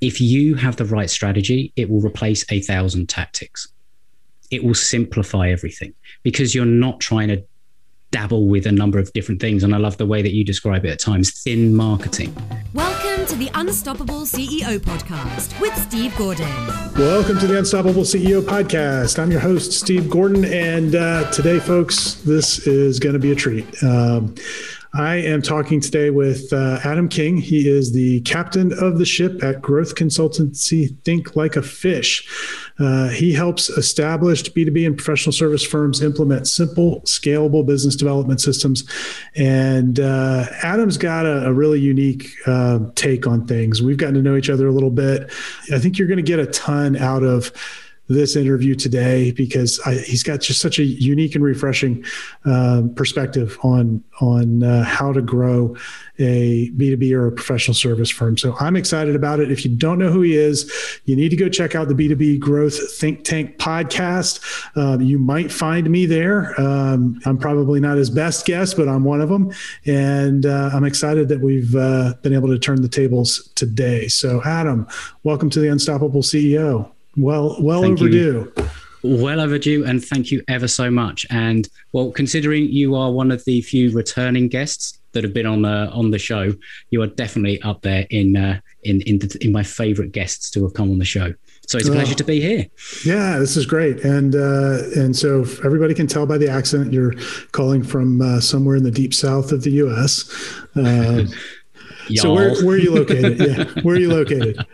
if you have the right strategy, it will replace a thousand tactics. It will simplify everything because you're not trying to dabble with a number of different things. And I love the way that you describe it at times thin marketing. Welcome to the Unstoppable CEO podcast with Steve Gordon. Welcome to the Unstoppable CEO podcast. I'm your host, Steve Gordon. And uh, today, folks, this is going to be a treat. Um, I am talking today with uh, Adam King. He is the captain of the ship at growth consultancy Think Like a Fish. Uh, he helps established B2B and professional service firms implement simple, scalable business development systems. And uh, Adam's got a, a really unique uh, take on things. We've gotten to know each other a little bit. I think you're going to get a ton out of this interview today because I, he's got just such a unique and refreshing uh, perspective on on uh, how to grow a B2B or a professional service firm. So I'm excited about it. If you don't know who he is, you need to go check out the B2B Growth Think Tank podcast. Uh, you might find me there. Um, I'm probably not his best guest, but I'm one of them. And uh, I'm excited that we've uh, been able to turn the tables today. So, Adam, welcome to the Unstoppable CEO. Well, well thank overdue. You. Well overdue, and thank you ever so much. And well, considering you are one of the few returning guests that have been on uh, on the show, you are definitely up there in uh, in in, the, in my favourite guests to have come on the show. So it's a pleasure oh, to be here. Yeah, this is great, and uh, and so everybody can tell by the accent you're calling from uh, somewhere in the deep south of the U.S. Uh, so where, where are you located? yeah, where are you located?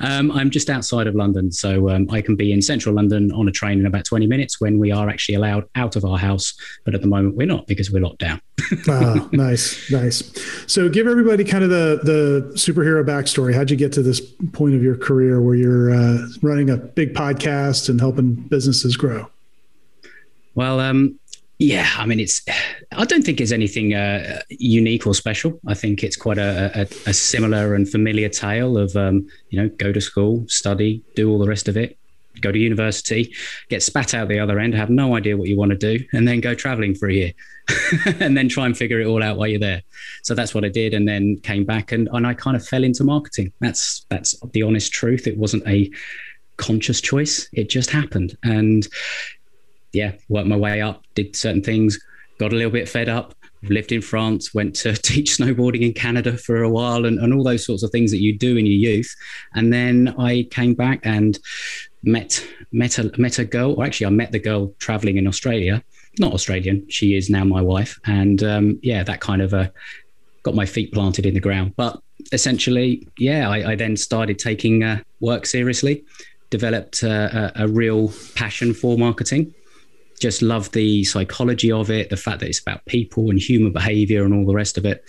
Um, I'm just outside of London, so um, I can be in central London on a train in about 20 minutes when we are actually allowed out of our house. But at the moment, we're not because we're locked down. ah, nice, nice. So, give everybody kind of the the superhero backstory. How'd you get to this point of your career where you're uh, running a big podcast and helping businesses grow? Well, um, yeah, I mean, it's. I don't think it's anything uh, unique or special. I think it's quite a, a, a similar and familiar tale of, um, you know, go to school, study, do all the rest of it, go to university, get spat out the other end, have no idea what you want to do, and then go traveling for a year, and then try and figure it all out while you're there. So that's what I did, and then came back, and, and I kind of fell into marketing. That's that's the honest truth. It wasn't a conscious choice; it just happened, and yeah, worked my way up, did certain things, got a little bit fed up, lived in France, went to teach snowboarding in Canada for a while, and, and all those sorts of things that you do in your youth. And then I came back and met met a met a girl, or actually I met the girl traveling in Australia, not Australian. She is now my wife, and um, yeah, that kind of uh, got my feet planted in the ground. But essentially, yeah, I, I then started taking uh, work seriously, developed uh, a, a real passion for marketing just love the psychology of it, the fact that it's about people and human behavior and all the rest of it.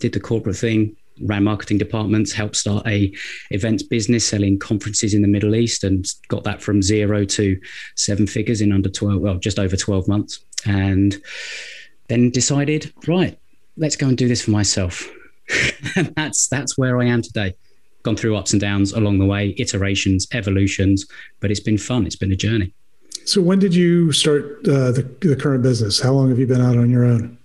Did the corporate thing, ran marketing departments, helped start a events business selling conferences in the Middle East, and got that from zero to seven figures in under twelve, well, just over twelve months, and then decided, right, let's go and do this for myself. and that's that's where I am today. Gone through ups and downs along the way, iterations, evolutions, but it's been fun. It's been a journey. So when did you start uh, the, the current business? How long have you been out on your own?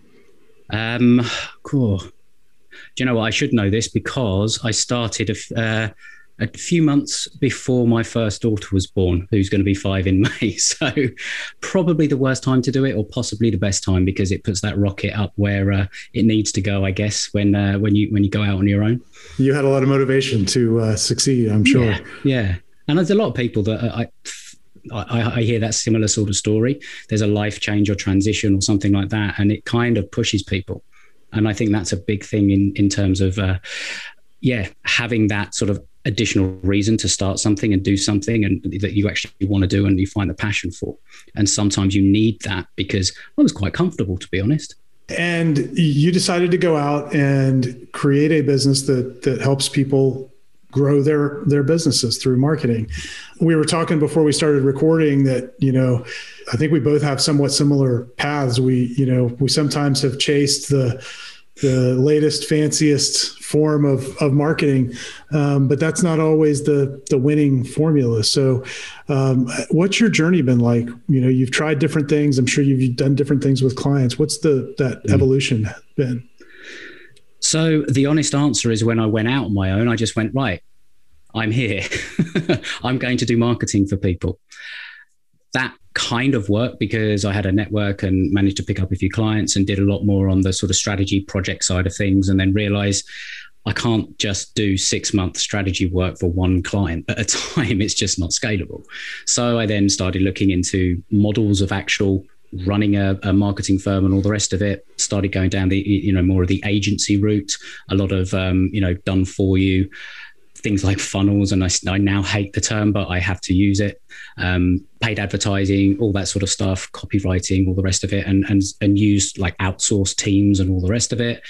Um, cool. Do you know what? I should know this because I started a, uh, a few months before my first daughter was born, who's going to be five in May. So, probably the worst time to do it, or possibly the best time because it puts that rocket up where uh, it needs to go. I guess when uh, when you when you go out on your own. You had a lot of motivation to uh, succeed. I'm sure. Yeah, yeah. And there's a lot of people that I I, I, hear that similar sort of story. There's a life change or transition or something like that, and it kind of pushes people. And I think that's a big thing in in terms of, uh, yeah, having that sort of additional reason to start something and do something and that you actually want to do and you find the passion for. And sometimes you need that because I was quite comfortable, to be honest. And you decided to go out and create a business that that helps people grow their their businesses through marketing. We were talking before we started recording that you know I think we both have somewhat similar paths. We you know we sometimes have chased the the latest fanciest form of of marketing, um, but that's not always the the winning formula. So, um, what's your journey been like? You know, you've tried different things. I'm sure you've done different things with clients. What's the that mm. evolution been? So the honest answer is when I went out on my own, I just went, right, I'm here. I'm going to do marketing for people. That kind of work because I had a network and managed to pick up a few clients and did a lot more on the sort of strategy project side of things and then realized I can't just do six month strategy work for one client at a time. It's just not scalable. So I then started looking into models of actual running a, a, marketing firm and all the rest of it started going down the you know more of the agency route. A lot of um, you know done for you things like funnels and I, I, now hate the term but i have to use it. Um, paid advertising all that sort of stuff copywriting all the rest of it and and and use like outsourced teams and all the rest of it.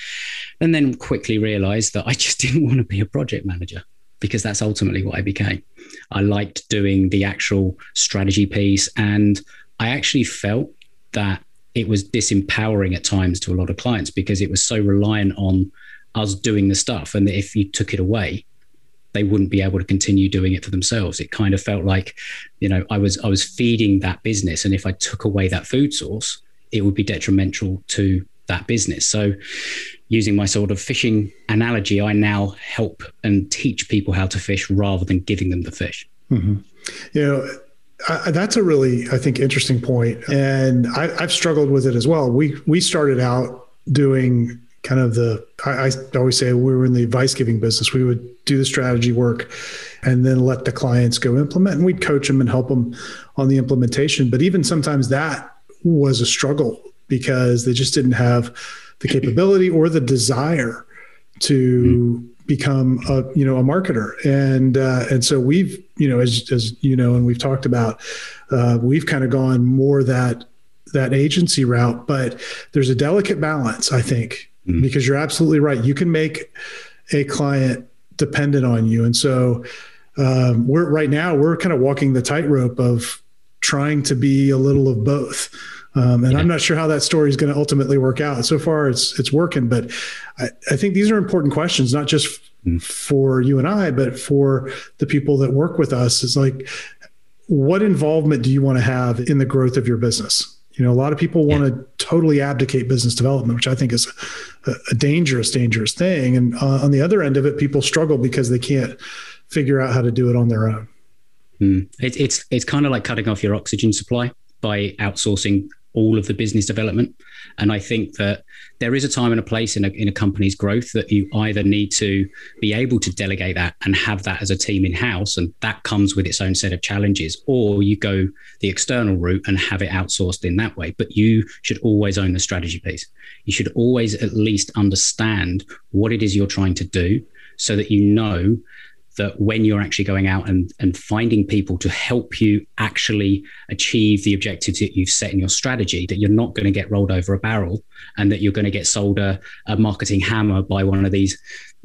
And then quickly realized that i just didn't want to be a project manager because that's ultimately what i became. I liked doing the actual strategy piece and i actually felt that it was disempowering at times to a lot of clients because it was so reliant on us doing the stuff. And if you took it away, they wouldn't be able to continue doing it for themselves. It kind of felt like, you know, I was I was feeding that business, and if I took away that food source, it would be detrimental to that business. So, using my sort of fishing analogy, I now help and teach people how to fish rather than giving them the fish. Mm-hmm. You know, I, that's a really, I think, interesting point, and I, have struggled with it as well. We we started out doing kind of the. I, I always say we were in the advice giving business. We would do the strategy work, and then let the clients go implement, and we'd coach them and help them on the implementation. But even sometimes that was a struggle because they just didn't have the capability or the desire to mm become a you know a marketer. And uh, and so we've you know as as you know and we've talked about uh, we've kind of gone more that that agency route but there's a delicate balance i think mm. because you're absolutely right. You can make a client dependent on you. And so um, we're right now we're kind of walking the tightrope of trying to be a little of both um, and yeah. I'm not sure how that story is going to ultimately work out. So far, it's it's working, but I, I think these are important questions, not just mm. for you and I, but for the people that work with us. Is like, what involvement do you want to have in the growth of your business? You know, a lot of people want yeah. to totally abdicate business development, which I think is a, a dangerous, dangerous thing. And uh, on the other end of it, people struggle because they can't figure out how to do it on their own. Mm. It, it's it's kind of like cutting off your oxygen supply by outsourcing all of the business development. And I think that there is a time and a place in a, in a company's growth that you either need to be able to delegate that and have that as a team in house, and that comes with its own set of challenges, or you go the external route and have it outsourced in that way. But you should always own the strategy piece. You should always at least understand what it is you're trying to do so that you know that when you're actually going out and, and finding people to help you actually achieve the objectives that you've set in your strategy, that you're not going to get rolled over a barrel and that you're going to get sold a, a marketing hammer by one of these,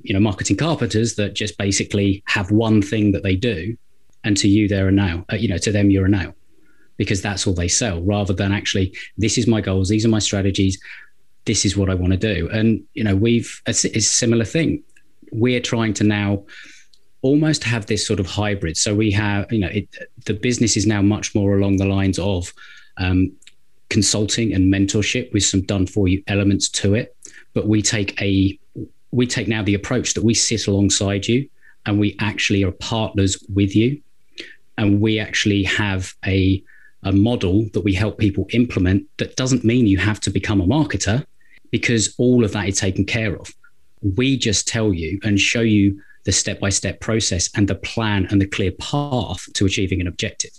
you know, marketing carpenters that just basically have one thing that they do. And to you, they're a nail. Uh, you know, to them, you're a nail because that's all they sell rather than actually, this is my goals, these are my strategies, this is what I want to do. And, you know, we've, it's, it's a similar thing. We're trying to now, almost have this sort of hybrid. So we have, you know, it, the business is now much more along the lines of um, consulting and mentorship with some done for you elements to it. But we take a we take now the approach that we sit alongside you and we actually are partners with you, and we actually have a a model that we help people implement. That doesn't mean you have to become a marketer because all of that is taken care of. We just tell you and show you the step by step process and the plan and the clear path to achieving an objective.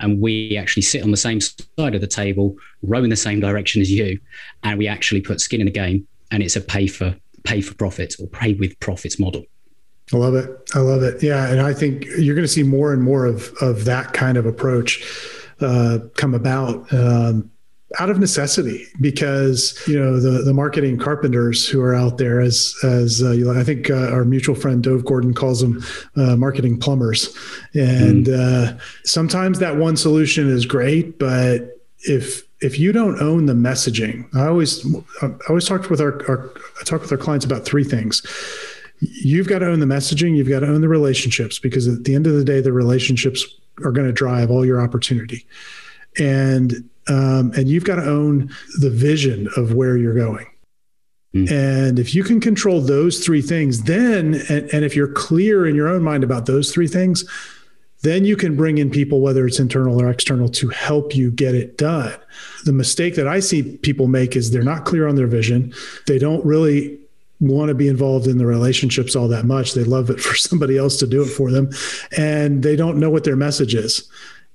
And we actually sit on the same side of the table, row in the same direction as you, and we actually put skin in the game. And it's a pay for pay for profit or pay with profits model. I love it. I love it. Yeah, and I think you're going to see more and more of of that kind of approach uh, come about. Um, out of necessity because you know the the marketing carpenters who are out there as as uh, you, I think uh, our mutual friend Dov Gordon calls them uh, marketing plumbers. And mm. sometimes that one solution is great but if if you don't own the messaging I always I always talk with our, our I talk with our clients about three things. You've got to own the messaging you've got to own the relationships because at the end of the day the relationships are going to drive all your opportunity. And um, and you've got to own the vision of where you're going. Mm. And if you can control those three things, then, and, and if you're clear in your own mind about those three things, then you can bring in people, whether it's internal or external, to help you get it done. The mistake that I see people make is they're not clear on their vision. They don't really want to be involved in the relationships all that much. They love it for somebody else to do it for them. And they don't know what their message is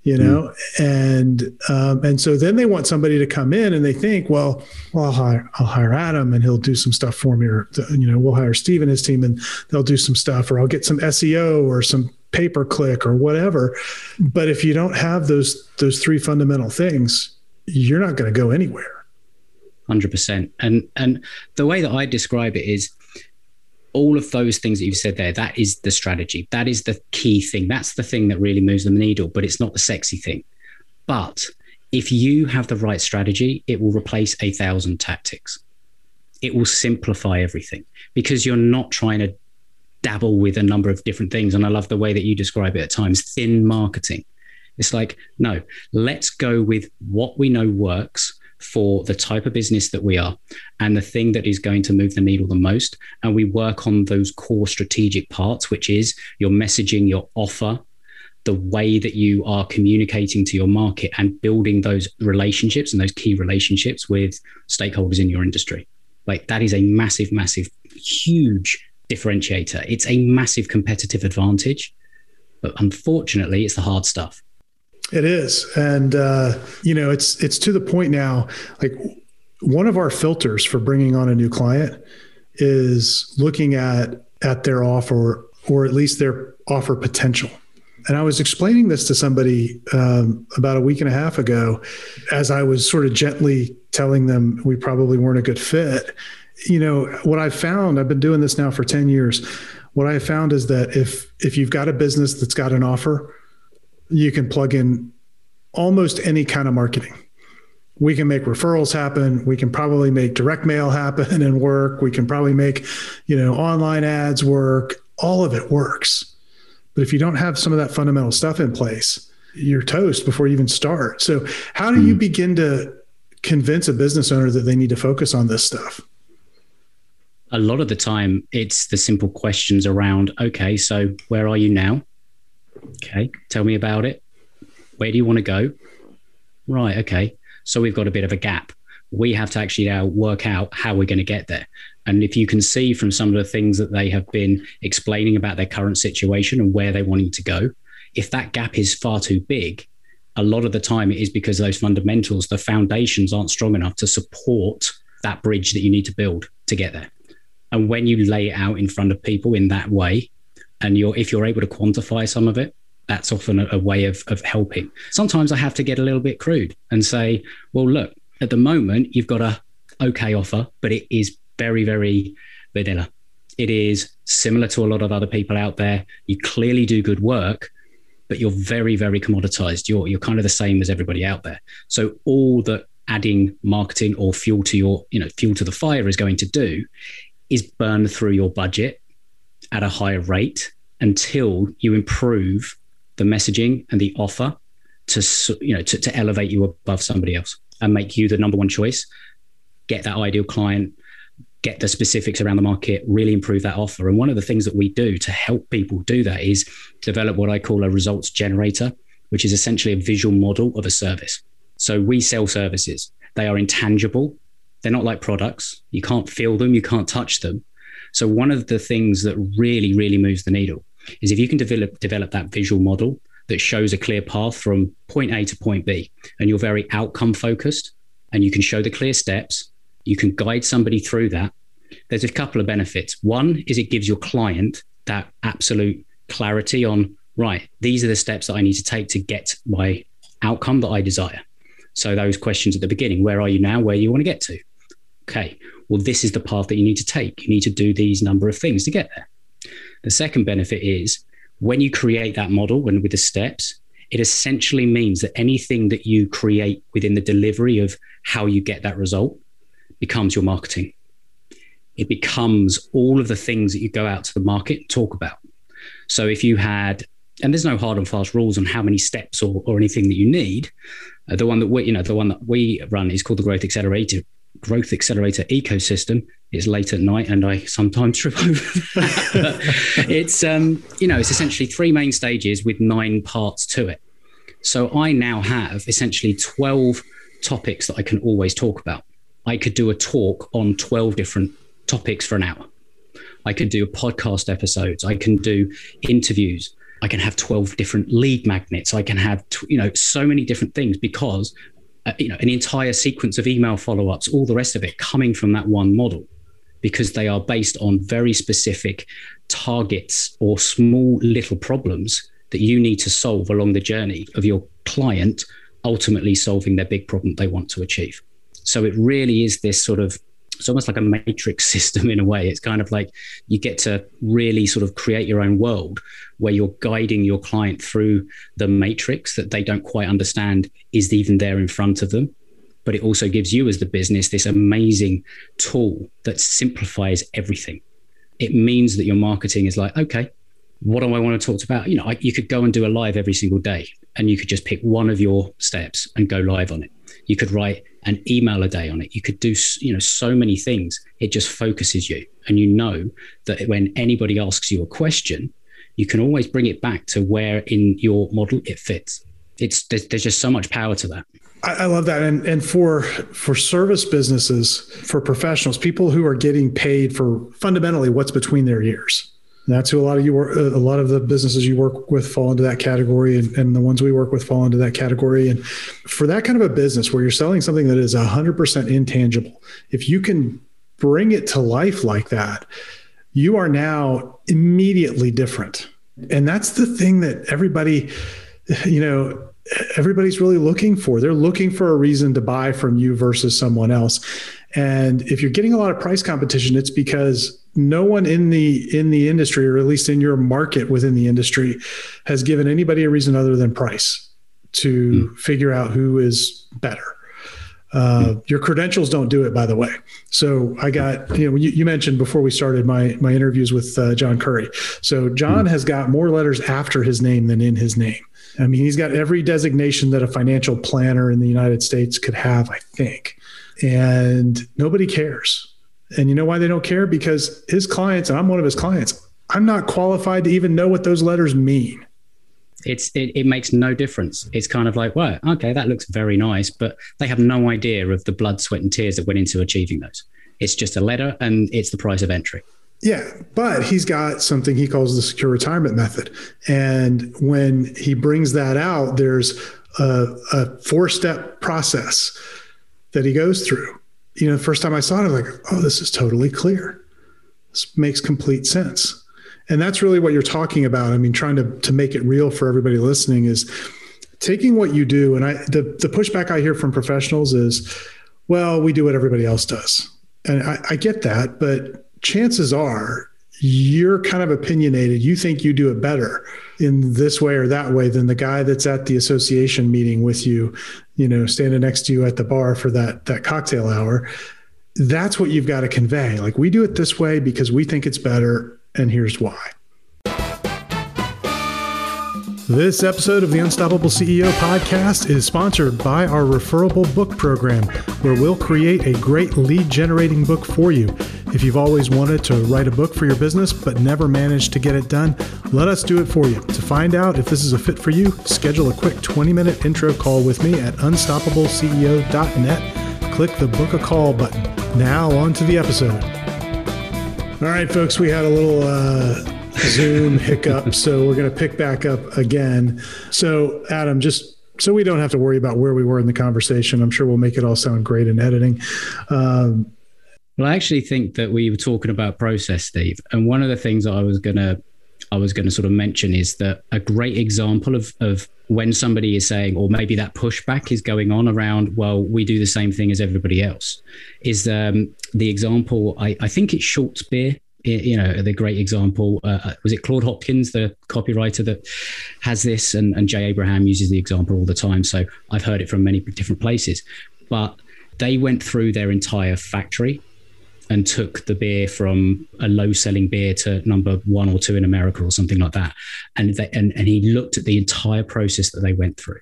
you know mm. and um, and so then they want somebody to come in and they think well well I'll hire, I'll hire Adam and he'll do some stuff for me or you know we'll hire Steve and his team and they'll do some stuff or I'll get some SEO or some pay per click or whatever. But if you don't have those those three fundamental things you're not going to go anywhere. 100% and and the way that I describe it is all of those things that you've said there, that is the strategy. That is the key thing. That's the thing that really moves the needle, but it's not the sexy thing. But if you have the right strategy, it will replace a thousand tactics. It will simplify everything because you're not trying to dabble with a number of different things. And I love the way that you describe it at times thin marketing. It's like, no, let's go with what we know works for the type of business that we are and the thing that is going to move the needle the most. And we work on those core strategic parts, which is your messaging, your offer, the way that you are communicating to your market and building those relationships and those key relationships with stakeholders in your industry. Like that is a massive, massive, huge differentiator. It's a massive competitive advantage. But unfortunately, it's the hard stuff. It is, and uh, you know, it's it's to the point now. Like one of our filters for bringing on a new client is looking at at their offer or at least their offer potential. And I was explaining this to somebody um, about a week and a half ago, as I was sort of gently telling them we probably weren't a good fit. You know, what I've found, I've been doing this now for 10 years. What I have found is that if if you've got a business that's got an offer, you can plug in almost any kind of marketing. We can make referrals happen. We can probably make direct mail happen and work. We can probably make, you know, online ads work. All of it works. But if you don't have some of that fundamental stuff in place, you're toast before you even start. So, how do you hmm. begin to convince a business owner that they need to focus on this stuff? A lot of the time, it's the simple questions around okay, so where are you now? Okay, tell me about it. Where do you want to go? Right, okay. So we've got a bit of a gap. We have to actually now work out how we're going to get there. And if you can see from some of the things that they have been explaining about their current situation and where they're wanting to go, if that gap is far too big, a lot of the time it is because those fundamentals, the foundations aren't strong enough to support that bridge that you need to build to get there. And when you lay it out in front of people in that way, and you're if you're able to quantify some of it that's often a, a, way of, of helping. Sometimes i have to get a little bit crude and say well look at the moment you've got a okay offer but it is very very vanilla. It is similar to a lot of other people out there. You clearly do good work but you're very very commoditized. You're you're kind of the same as everybody out there. So all that adding marketing or fuel to your you know fuel to the fire is going to do is burn through your budget at a higher rate until you improve the messaging and the offer to you know to, to elevate you above somebody else and make you the number one choice. Get that ideal client get the specifics around the market really improve that offer. And one of the things that we do to help people do that is develop what i call a results generator which is essentially a visual model of a service. So we sell services. They are intangible. They're not like products. You can't feel them. You can't touch them so one of the things that really, really moves the needle is if you can develop develop that visual model that shows a clear path from point A to point B, and you're very outcome focused, and you can show the clear steps, you can guide somebody through that. There's a couple of benefits. One is it gives your client that absolute clarity on right. These are the steps that I need to take to get my outcome that I desire. So those questions at the beginning: Where are you now? Where do you want to get to? Okay, well, this is the path that you need to take. You need to do these number of things to get there. The second benefit is when you create that model and with the steps, it essentially means that anything that you create within the delivery of how you get that result becomes your marketing. It becomes all of the things that you go out to the market and talk about. So if you had, and there's no hard and fast rules on how many steps or, or anything that you need. Uh, the one that we, you know, the one that we run is called the Growth Accelerator growth accelerator ecosystem. It's late at night, and I sometimes trip over. it's um, you know, it's essentially three main stages with nine parts to it. So I now have essentially twelve topics that I can always talk about. I could do a talk on twelve different topics for an hour. I can do podcast episodes. I can do interviews. I can have 12 different lead magnets. I can have, you know, so many different things because, uh, you know, an entire sequence of email follow ups, all the rest of it coming from that one model because they are based on very specific targets or small little problems that you need to solve along the journey of your client ultimately solving their big problem they want to achieve. So it really is this sort of it's almost like a matrix system in a way. It's kind of like you get to really sort of create your own world where you're guiding your client through the matrix that they don't quite understand is even there in front of them. But it also gives you, as the business, this amazing tool that simplifies everything. It means that your marketing is like, okay, what do I want to talk about? You know, I, you could go and do a live every single day and you could just pick one of your steps and go live on it. You could write an email a day on it. You could do, you know, so many things. It just focuses you. And you know that when anybody asks you a question, you can always bring it back to where in your model it fits. It's there's, there's just so much power to that. I, love that, and and for for service businesses, for professionals, people who are getting paid for fundamentally what's between their ears. That's who a lot of you work, a lot of the businesses you work with fall into that category, and, and the ones we work with fall into that category. And for that kind of a business where you're selling something that is 100% intangible, if you can bring it to life like that, you are now immediately different. And that's the thing that everybody, you know, everybody's really looking for. They're looking for a reason to buy from you versus someone else. And if you're getting a lot of price competition, it's because no one in the in the industry or at least in your market within the industry has given anybody a reason other than price to mm. figure out who is better uh, your credentials don't do it, by the way. So I got, you know, you, you mentioned before we started my my interviews with uh, John Curry. So John has got more letters after his name than in his name. I mean, he's got every designation that a financial planner in the United States could have, I think. And nobody cares. And you know why they don't care? Because his clients, and I'm one of his clients, I'm not qualified to even know what those letters mean it's it, it makes no difference. It's kind of like, well, okay, that looks very nice, but they have no idea of the blood, sweat, and tears that went into achieving those. It's just a letter, and it's the price of entry. Yeah, but he's got something he calls the secure retirement method, and when he brings that out, there's a, a four-step process that he goes through. You know, the first time I saw it, I was like, oh, this is totally clear. This makes complete sense. And that's really what you're talking about. I mean trying to to make it real for everybody listening is taking what you do. And i the, the pushback i hear from professionals is well we do what everybody else does. And I, I get that but chances are you're kind of opinionated. You think you do it better in this way or that way than the guy that's at the association meeting with you you know standing next to you at the bar for that that cocktail hour. That's what you've got to convey. Like we do it this way because we think it's better and here's why. This episode of the Unstoppable CEO podcast is sponsored by our referable book program, where we'll create a great lead generating book for you. If you've always wanted to write a book for your business but never managed to get it done, let us do it for you. To find out if this is a fit for you, schedule a quick 20 minute intro call with me at unstoppableceo.net. Click the book a call button. Now, on to the episode. All right, folks, we had a little uh, Zoom hiccup, so we're going to pick back up again. So, Adam, just so we don't have to worry about where we were in the conversation, I'm sure we'll make it all sound great in editing. Um, well, I actually think that we were talking about process, Steve, and one of the things I was going to I was going to sort of mention is that a great example of of when somebody is saying, or maybe that pushback is going on around, well, we do the same thing as everybody else, is um, the example. I, I think it's Schultz beer. You know, the great example uh, was it Claude Hopkins, the copywriter that has this, and, and Jay Abraham uses the example all the time. So I've heard it from many different places, but they went through their entire factory and took the beer from a low selling beer to number one or two in America or something like that. And, they, and, and he looked at the entire process that they went through.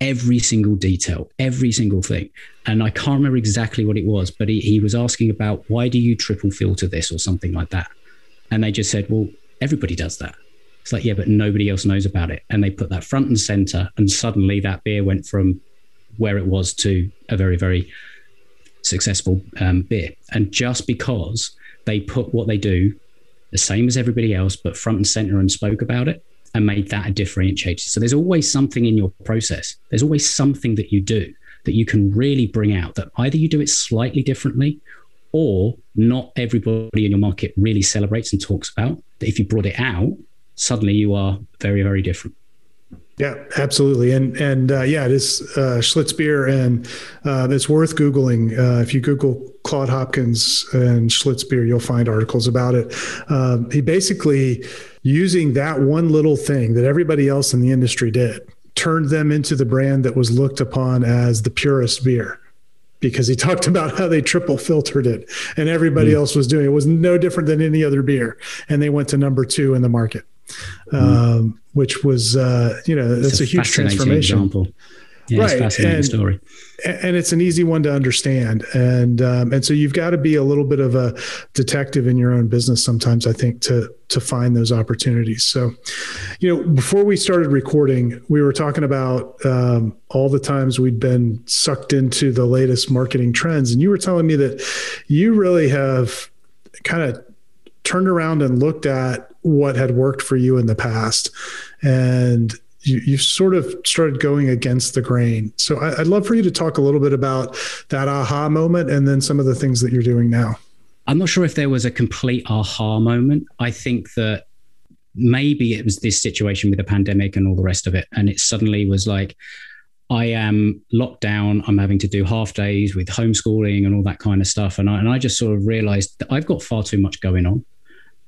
every single detail, every single thing. And I can't remember exactly what it was, but he, he was asking about why do you triple filter this or something like that. And they just said, well, everybody does that. It's like, yeah, but nobody else knows about it. And they put that front and center. And suddenly that beer went from where it was to a very, very successful um, beer. And just because they put what they do the same as everybody else, but front and center and spoke about it, and made that a differentiator. So there's always something in your process. There's always something that you do that you can really bring out that either you do it slightly differently or not everybody in your market really celebrates and talks about. That if you brought it out, suddenly you are very, very different. Yeah, absolutely, and and uh, yeah, it is uh, Schlitz beer, and uh, it's worth googling. Uh, if you Google Claude Hopkins and Schlitz beer, you'll find articles about it. Um, he basically using that one little thing that everybody else in the industry did turned them into the brand that was looked upon as the purest beer because he talked about how they triple filtered it and everybody mm. else was doing it. it was no different than any other beer and they went to number two in the market mm. um, which was uh, you know that's a, a, huge transformation example. Yeah, right. fascinating and, story. And it's an easy one to understand. And um, and so you've got to be a little bit of a detective in your own business sometimes, I think, to to find those opportunities. So, you know, before we started recording, we were talking about um, all the times we'd been sucked into the latest marketing trends. And you were telling me that you really have kind of turned around and looked at what had worked for you in the past and you, you sort of started going against the grain. So I, would love for you to talk a little bit about that aha moment and then some of the things that you're doing now. I'm not sure if there was a complete aha moment. I think that maybe it was this situation with the pandemic and all the rest of it. And it suddenly was like, I am locked down. I'm having to do half days with homeschooling and all that kind of stuff. And I, and I just sort of realized that I've got far too much going on.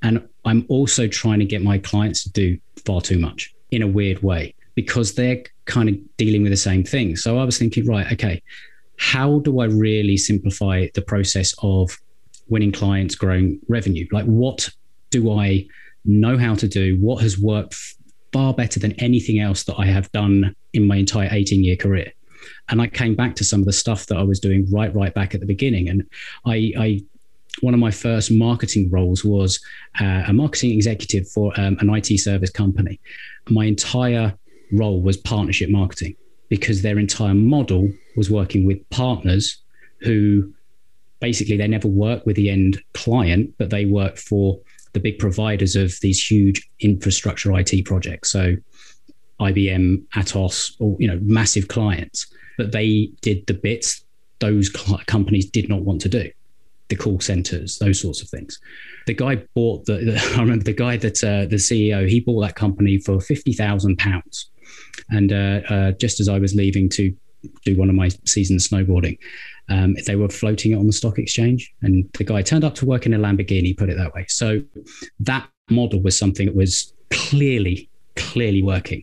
And I'm also trying to get my clients to do far too much in a weird way because they're kind of dealing with the same thing. So I was thinking, right, okay, how do I really simplify the process of winning clients, growing revenue? Like, what do I know how to do? What has worked far better than anything else that I have done in my entire 18 year career? And I came back to some of the stuff that I was doing right, right back at the beginning. And I, I one of my first marketing roles was uh, a marketing executive for um, an IT service company. My entire role was partnership marketing because their entire model was working with partners who basically they never work with the end client, but they work for the big providers of these huge infrastructure IT projects. So IBM, Atos, or you know, massive clients. But they did the bits those companies did not want to do the call centers, those sorts of things. The guy bought the, the I remember the guy that uh, the CEO, he bought that company for £50,000. And uh, uh, just as I was leaving to do one of my seasons snowboarding, um, they were floating it on the stock exchange. And the guy turned up to work in a Lamborghini, put it that way. So that model was something that was clearly, clearly working.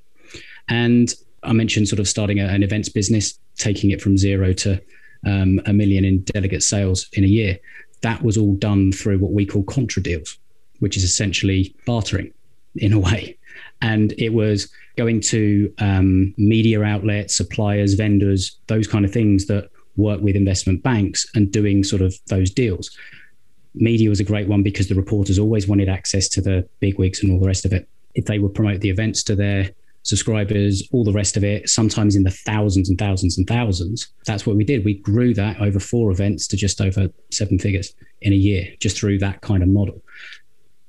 And I mentioned sort of starting a, an events business, taking it from zero to um, a million in delegate sales in a year. That was all done through what we call contra deals, which is essentially bartering in a way. And it was going to um, media outlets, suppliers, vendors, those kind of things that work with investment banks and doing sort of those deals. Media was a great one because the reporters always wanted access to the big wigs and all the rest of it. If they would promote the events to their subscribers, all the rest of it, sometimes in the thousands and thousands and thousands. That's what we did. We grew that over four events to just over seven figures in a year, just through that kind of model.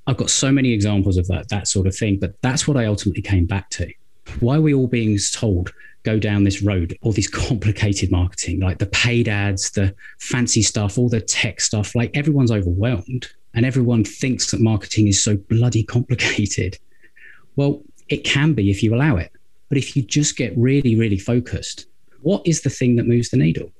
I've got so many examples of that, that sort of thing, but that's what I ultimately came back to. Why are we all being told go down this road, all this complicated marketing, like the paid ads, the fancy stuff, all the tech stuff? Like everyone's overwhelmed and everyone thinks that marketing is so bloody complicated. Well, it can be if you allow it. But if you just get really, really focused, what is the thing that moves the needle?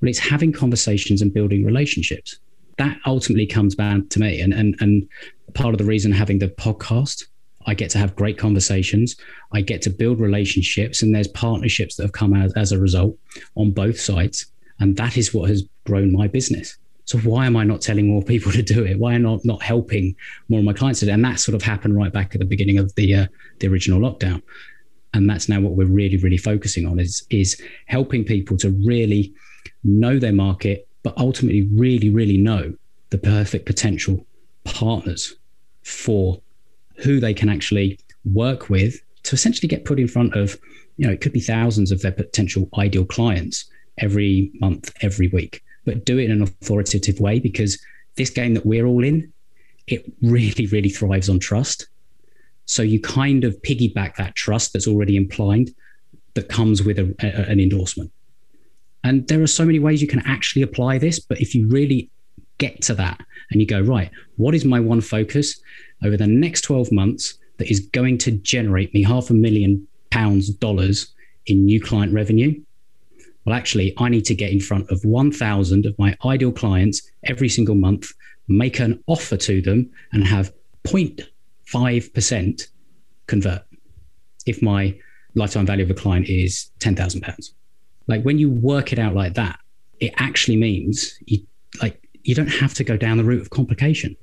Well, it's having conversations and building relationships. That ultimately comes down to me. And, and, and part of the reason having the podcast, I get to have great conversations. I get to build relationships, and there's partnerships that have come out as a result on both sides. And that is what has grown my business. So why am I not telling more people to do it? Why am I not, helping more of my clients? And that sort of happened right back at the beginning of the uh, the original lockdown. and that's now what we're really really focusing on is is helping people to really know their market but ultimately really really know the perfect potential partners for who they can actually work with to essentially get put in front of you know it could be thousands of their potential ideal clients every month every week but do it in an authoritative way because this game that we're all in it really really thrives on trust so you kind of piggyback that trust that's already implied that comes with a, a, an endorsement. And there are so many ways you can actually apply this, but if you really get to that and you go, right, what is my one focus over the next 12 months that is going to generate me half a million pounds, dollars in new client revenue? Well, actually, I need to get in front of 1,000 of my ideal clients every single month, make an offer to them, and have 5% convert if my lifetime value of a client is £10,000. Like when you work it out like that, it actually means you like you don't have to go down the route of complication.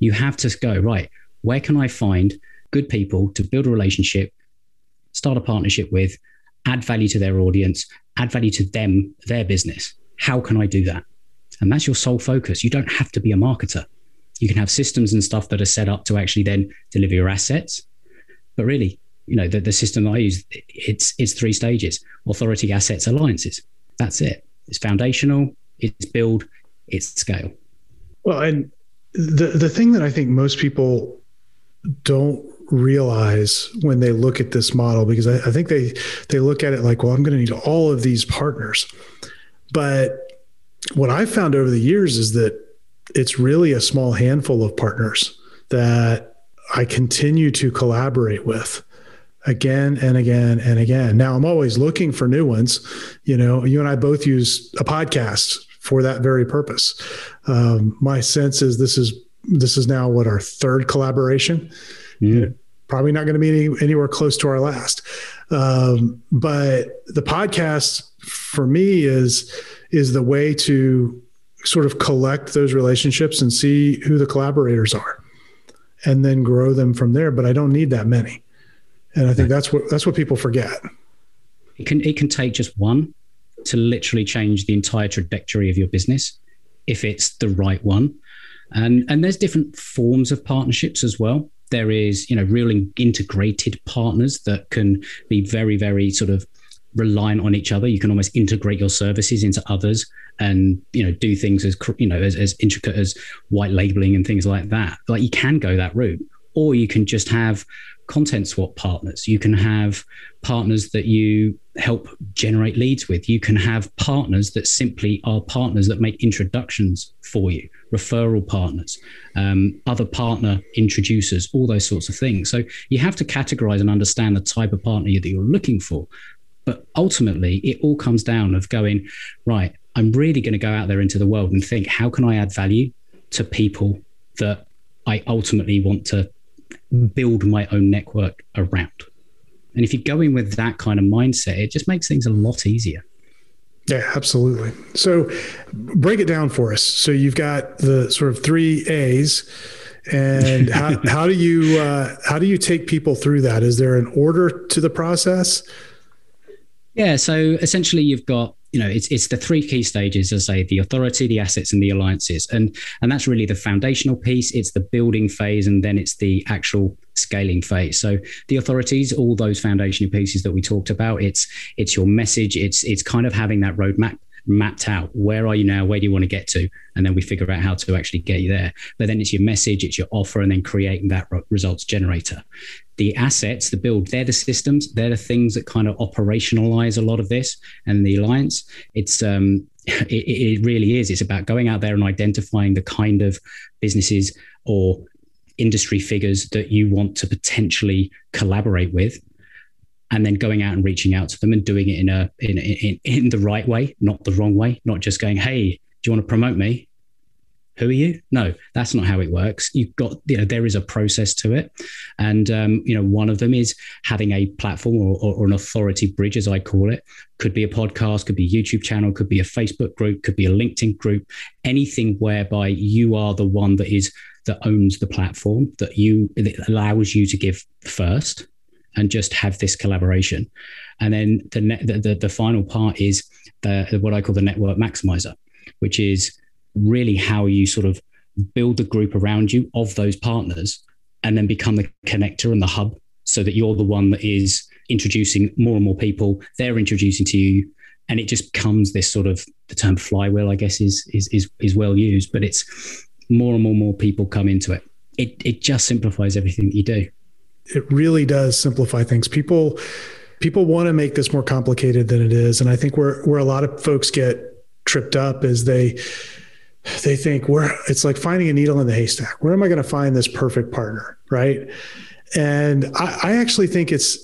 You have to go, right, where can I find good people to build a relationship, start a partnership with, add value to their audience, add value to them, their business? How can I do that? And that's your sole focus. You don't have to be a marketer you can have systems and stuff that are set up to actually then deliver your assets. But really, you know, the, the system I use, it's it's three stages: authority, assets, alliances. That's it. It's foundational. It's build. It's scale. Well, and the the thing that I think most people don't realize when they look at this model, because I, I think they they look at it like, well, I'm going to need all of these partners, but what I've found over the years is that it's really a small handful of partners that I continue to collaborate with again and again and again. Now I'm always looking for new ones. You know, you and I both use a podcast for that very purpose. Um, my sense is this is this is now what our third collaboration. Mm. Probably not going to be any, anywhere close to our last. Um, but the podcast for me is is the way to sort of collect those relationships and see who the collaborators are and then grow them from there. But i don't need that many. And i think that's what that's what people forget. It can it can take just one to literally change the entire trajectory of your business if it's the right one. And and there's different forms of partnerships as well there is you know really integrated partners that can be very very sort of reliant on each other. You can almost integrate your services into others and you know do things as you know as, as intricate as white labeling and things like that. Like you can go that route, or you can just have content swap partners. You can have partners that you help generate leads with. You can have partners that simply are partners that make introductions for you, referral partners, um, other partner introducers, all those sorts of things. So you have to categorize and understand the type of partner that you're looking for. But ultimately, it all comes down of going, right, I'm really going to go out there into the world and think, how can I add value to people that I ultimately want to build my own network around? And if you go in with that kind of mindset, it just makes things a lot easier. Yeah, absolutely. So break it down for us. So you've got the sort of three A's and how, how do you uh, how do you take people through that? Is there an order to the process? Yeah. So essentially, you've got you know it's it's the three key stages as I say the authority the assets and the alliances. And and that's really the foundational piece. It's the building phase and then it's the actual scaling phase. So the authorities all those foundational pieces that we talked about it's it's your message. It's it's kind of having that roadmap mapped out. Where are you now? Where do you want to get to? And then we figure out how to actually get you there. But then it's your message, it's your offer, and then creating that results generator. The assets, the build, they're the systems, they're the things that kind of operationalize a lot of this. And the alliance, it's um, it, it really is. It's about going out there and identifying the kind of businesses or industry figures that you want to potentially collaborate with and then going out and reaching out to them and doing it in a in in, in the right way, not the wrong way, not just going, "Hey, do you want to promote me?" Who are you? No, that's not how it works. You've got, you know, there is a process to it, and um, you know, one of them is having a platform or, or, or an authority bridge, as I call it. Could be a podcast, could be a YouTube channel, could be a Facebook group, could be a LinkedIn group, anything whereby you are the one that is that owns the platform that you that allows you to give first and just have this collaboration. And then the, the, the, the final part is the, what I call the network maximizer, which is really how you sort of build the group around you of those partners and then become the connector and the hub so that you're the one that is introducing more and more people. They're introducing to you. And it just becomes this sort of the term flywheel i guess is is is, is well used but it's more and more and more people come into it. It it just simplifies everything that you do it really does simplify things people people want to make this more complicated than it is and i think where where a lot of folks get tripped up is they they think where it's like finding a needle in the haystack where am i going to find this perfect partner right and I, I actually think it's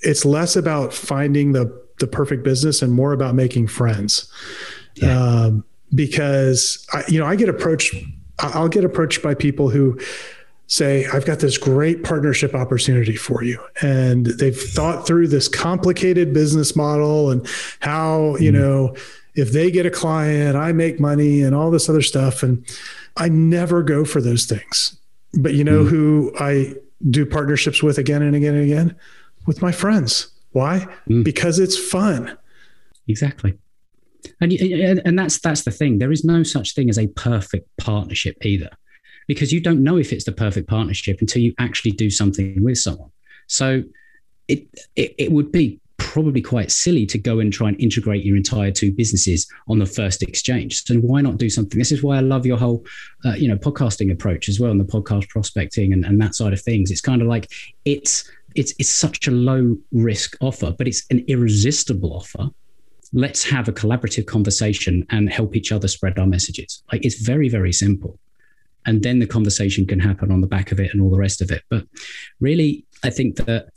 it's less about finding the the perfect business and more about making friends. Yeah. Um, because I, you know, I get approached. I'll get approached by people who say, "I've got this great partnership opportunity for you," and they've thought through this complicated business model and how you mm know if they get a client, I make money and all this other stuff. And I never go for those things. But you know mm who I do partnerships with again and again and again? With my friends. Why? Mm. Because it's fun. Exactly. And, and that's that's the thing. There is no such thing as a perfect partnership either, because you don't know if it's the perfect partnership until you actually do something with someone. So it, it, it would be probably quite silly to go and try and integrate your entire two businesses on the first exchange. So why not do something? This is why I love your whole, uh, you know, podcasting approach as well, and the podcast prospecting and, and that side of things. It's kind of like it's it's it's such a low risk offer, but it's an irresistible offer. Let's have a collaborative conversation and help each other spread our messages. Like it's very very simple, and then the conversation can happen on the back of it and all the rest of it. But really, I think that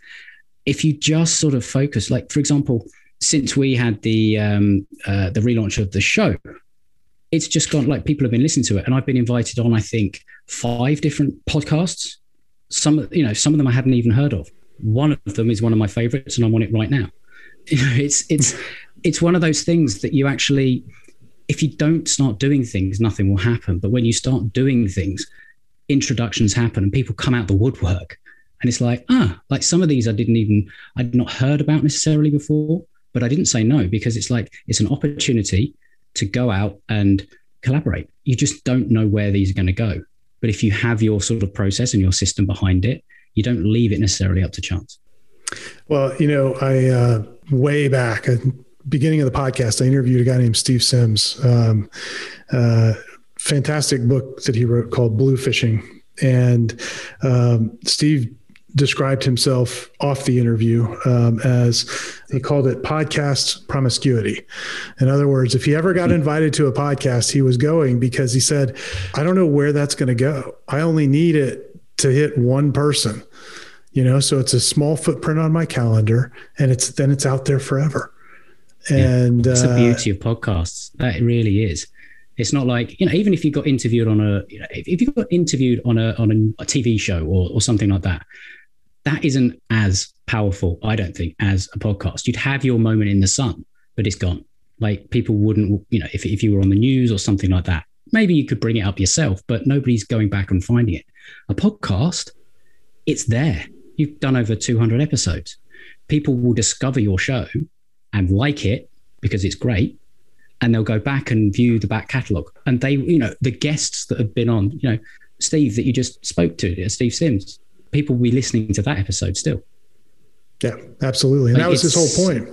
if you just sort of focus, like for example, since we had the um, uh, the relaunch of the show, it's just gone like people have been listening to it, and I've been invited on I think five different podcasts. Some you know some of them I hadn't even heard of. One of them is one of my favorites, and I'm on it right now. You know, it's it's it's one of those things that you actually, if you don't start doing things, nothing will happen. But when you start doing things, introductions happen, and people come out the woodwork and it's like, ah, like some of these I didn't even, I'd not heard about necessarily before, but I didn't say no because it's like, it's an opportunity to go out and collaborate. You just don't know where these are going to go. But if you have your sort of process and your system behind it, you don't leave it necessarily up to chance. Well, you know, I, uh, way back at beginning of the podcast, I interviewed a guy named Steve Sims, um, uh, fantastic book that he wrote called Bluefishing. And um, Steve described himself off the interview um, as he called it podcast promiscuity. In other words, if he ever got invited to a podcast, he was going because he said, I don't know where that's going to go. I only need it to hit one person, you know, so it's a small footprint on my calendar and it's then it's out there forever. And yeah, it's uh, the beauty of podcasts. That really is. It's not like you know, even if you got interviewed on a, you know, if you got interviewed on a on a, a TV show or, or something like that, that isn't as powerful, I don't think, as a podcast. You'd have your moment in the sun, but it's gone. Like people wouldn't, you know, if, if you were on the news or something like that, maybe you could bring it up yourself, but nobody's going back and finding it. A podcast, it's there. You've done over 200 episodes. People will discover your show and like it because it's great. And they'll go back and view the back catalogue. And they, you know, the guests that have been on, you know, Steve that you just spoke to, Steve Sims, people will be listening to that episode still. Yeah, absolutely. And like that was his whole point.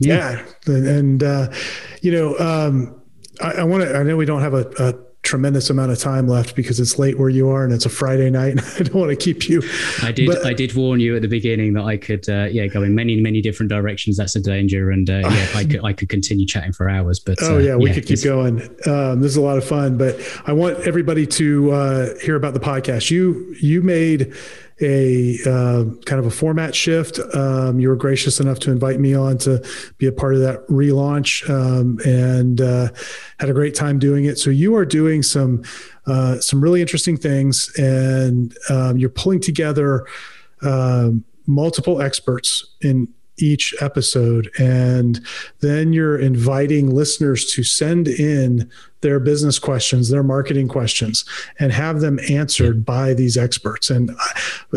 Yeah. yeah. And, uh, you know, um, I, I want to, I know we don't have a, a, tremendous amount of time left because it's late where you are and it's a Friday night. And I don't want to keep you. I did. But, I did warn you at the beginning that I could, uh, yeah, go in many, many different directions. That's a danger, and uh, yeah, I could, I could continue chatting for hours. But oh yeah, we yeah, could keep going. Um, this is a lot of fun. But I want everybody to uh, hear about the podcast. You, you made a uh, kind of a format shift. Um, you were gracious enough to invite me on to be a part of that relaunch, um, and uh, had a great time doing it. So you are doing some uh, some really interesting things, and um, you're pulling together um, multiple experts in each episode. And then you're inviting listeners to send in their business questions, their marketing questions, and have them answered by these experts. And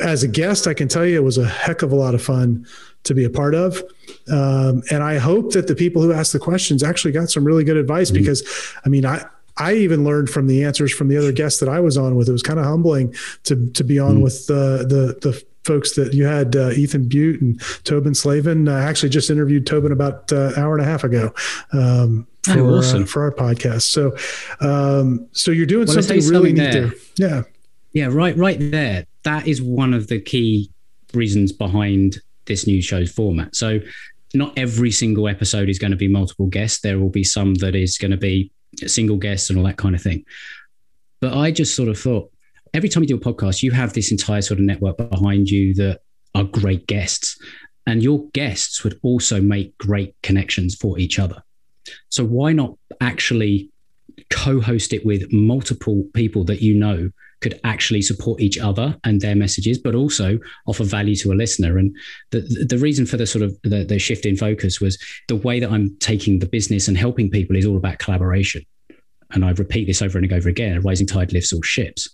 as a guest, I can tell you it was a heck of a lot of fun to be a part of. Um, and I hope that the people who asked the questions actually got some really good advice mm-hmm. because, I mean, I, I even learned from the answers from the other guests that I was on with. It was kind of humbling to to be on mm-hmm. with the the the folks that you had uh, Ethan Beute and Tobin Slavin. I actually just interviewed Tobin about an uh, hour and a half ago. Um, for, oh, awesome. uh, for our podcast. So, um, so you're doing well, something really neat there. Yeah. Yeah. Right. Right there. That is one of the key reasons behind this new show's format. So not every single episode is going to be multiple guests. There will be some that is going to be single guests and all that kind of thing. But I just sort of thought every time you do a podcast, you have this entire sort of network behind you that are great guests. And your guests would also make great connections for each other. So why not actually co-host it with multiple people that you know could actually support each other and their messages, but also offer value to a listener. And the the reason for the sort of the, the shift in focus was the way that I'm taking the business and helping people is all about collaboration. And I repeat this over and over again: rising tide lifts all ships.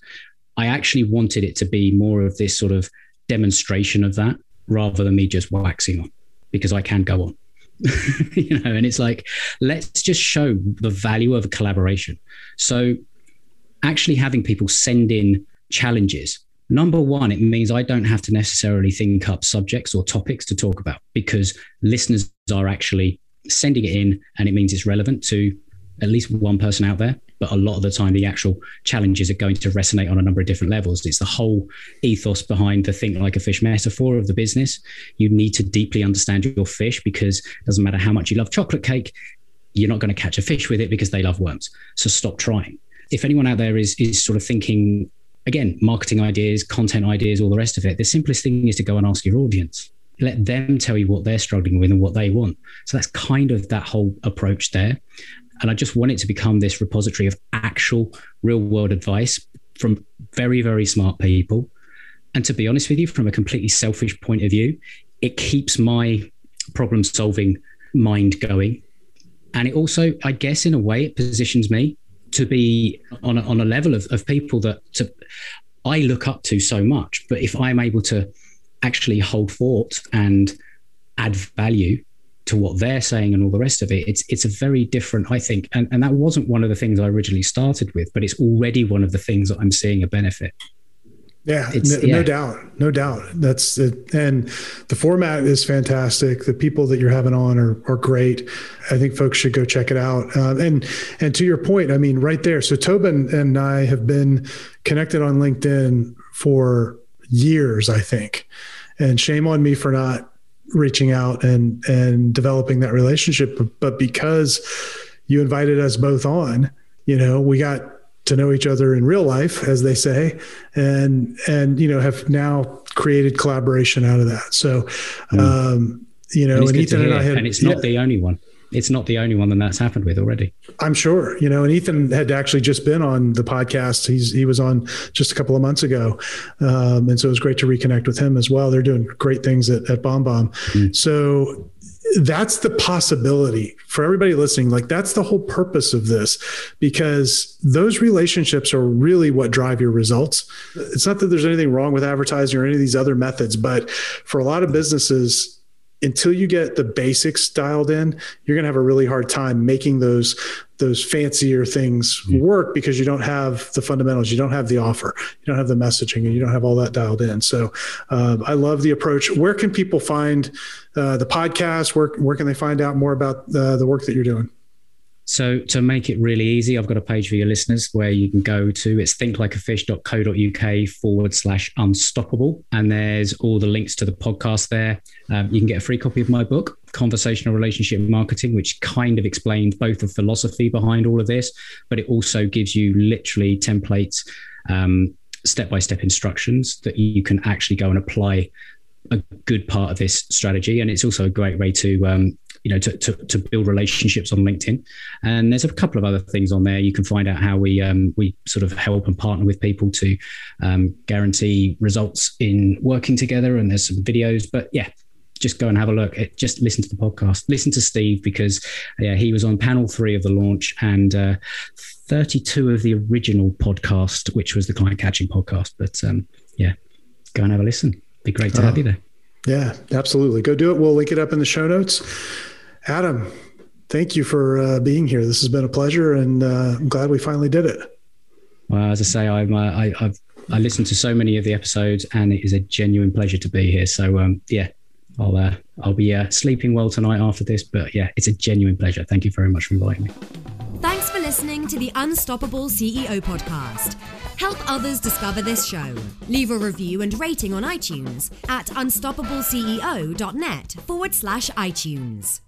I actually wanted it to be more of this sort of demonstration of that rather than me just waxing on because I can go on. you know, and it's like, let's just show the value of a collaboration. So actually having people send in challenges. Number one, it means I don't have to necessarily think up subjects or topics to talk about because listeners are actually sending it in and it means it's relevant to at least one person out there. But a lot of the time, the actual challenges are going to resonate on a number of different levels. It's the whole ethos behind the think like a fish metaphor of the business. You need to deeply understand your fish because it doesn't matter how much you love chocolate cake, you're not going to catch a fish with it because they love worms. So stop trying if anyone out there is is sort of thinking again, marketing ideas, content ideas, all the rest of it, the simplest thing is to go and ask your audience. Let them tell you what they're struggling with and what they want. So that's kind of that whole approach there. And I just want it to become this repository of actual real world advice from very, very smart people. And to be honest with you, from a completely selfish point of view, it keeps my problem solving mind going. And it also, I guess, in a way, it positions me to be on a, on a level of, of people that to, I look up to so much. But if I'm able to actually hold fort and add value to what they're saying and all the rest of it, it's it's a very different, I think. And, and that wasn't one of the things I originally started with, but it's already one of the things that I'm seeing a benefit. Yeah, no, yeah, no, doubt, no doubt. That's it. And the format is fantastic. The people that you're having on are are great. I think folks should go check it out. Uh, and and to your point, I mean, right there. So Tobin and I have been connected on LinkedIn for years, I think. And shame on me for not reaching out and and developing that relationship. But because you invited us both on, you know, we got to know each other in real life, as they say, and and you know have now created collaboration out of that. So, mm. um, you know, and, and Ethan and I had, and it's not yeah, the only one. It's not the only one that that's happened with already. I'm sure, you know, and Ethan had actually just been on the podcast. He's he was on just a couple of months ago, um, and so it was great to reconnect with him as well. They're doing great things at, at BombBomb. Mm. So that's the possibility for everybody listening. Like that's the whole purpose of this, because those relationships are really what drive your results. It's not that there's anything wrong with advertising or any of these other methods, but for a lot of businesses, until you get the basics dialed in, you're going to have a really hard time making those those fancier things mm-hmm. work because you don't have the fundamentals, you don't have the offer, you don't have the messaging, and you don't have all that dialed in. So, um, I love the approach. Where can people find uh, the podcast? Where where can they find out more about uh, the work that you're doing? So to make it really easy, I've got a page for your listeners where you can go to. It's thinklikeafish.co.uk forward slash unstoppable. And there's all the links to the podcast there. Um, you can get a free copy of my book, Conversational Relationship Marketing, which kind of explains both the philosophy behind all of this, but it also gives you literally templates, step by step instructions that you can actually go and apply a good part of this strategy and it's also a great way to um, you know to, to, to, build relationships on linkedin and there's a couple of other things on there you can find out how we um, we sort of help and partner with people to um, guarantee results in working together and there's some videos but yeah just go and have a look. It, just listen to the podcast. Listen to Steve because yeah, he was on panel three of the launch and uh, 32 of the original podcast, which was the client catching podcast. But um, yeah, go and have a listen. Be great to oh, have you there. Yeah, absolutely. Go do it. We'll link it up in the show notes. Adam, thank you for uh, being here. This has been a pleasure, and uh, I'm glad we finally did it. Well, as I say, I'm, uh, I, I've I listened to so many of the episodes, and it is a genuine pleasure to be here. So, um, yeah, I'll uh, I'll be uh, sleeping well tonight after this. But yeah, it's a genuine pleasure. Thank you very much for inviting me. Thanks for listening to the Unstoppable CEO podcast. Help others discover this show. Leave a review and rating on iTunes at unstoppableceo.net forward slash iTunes.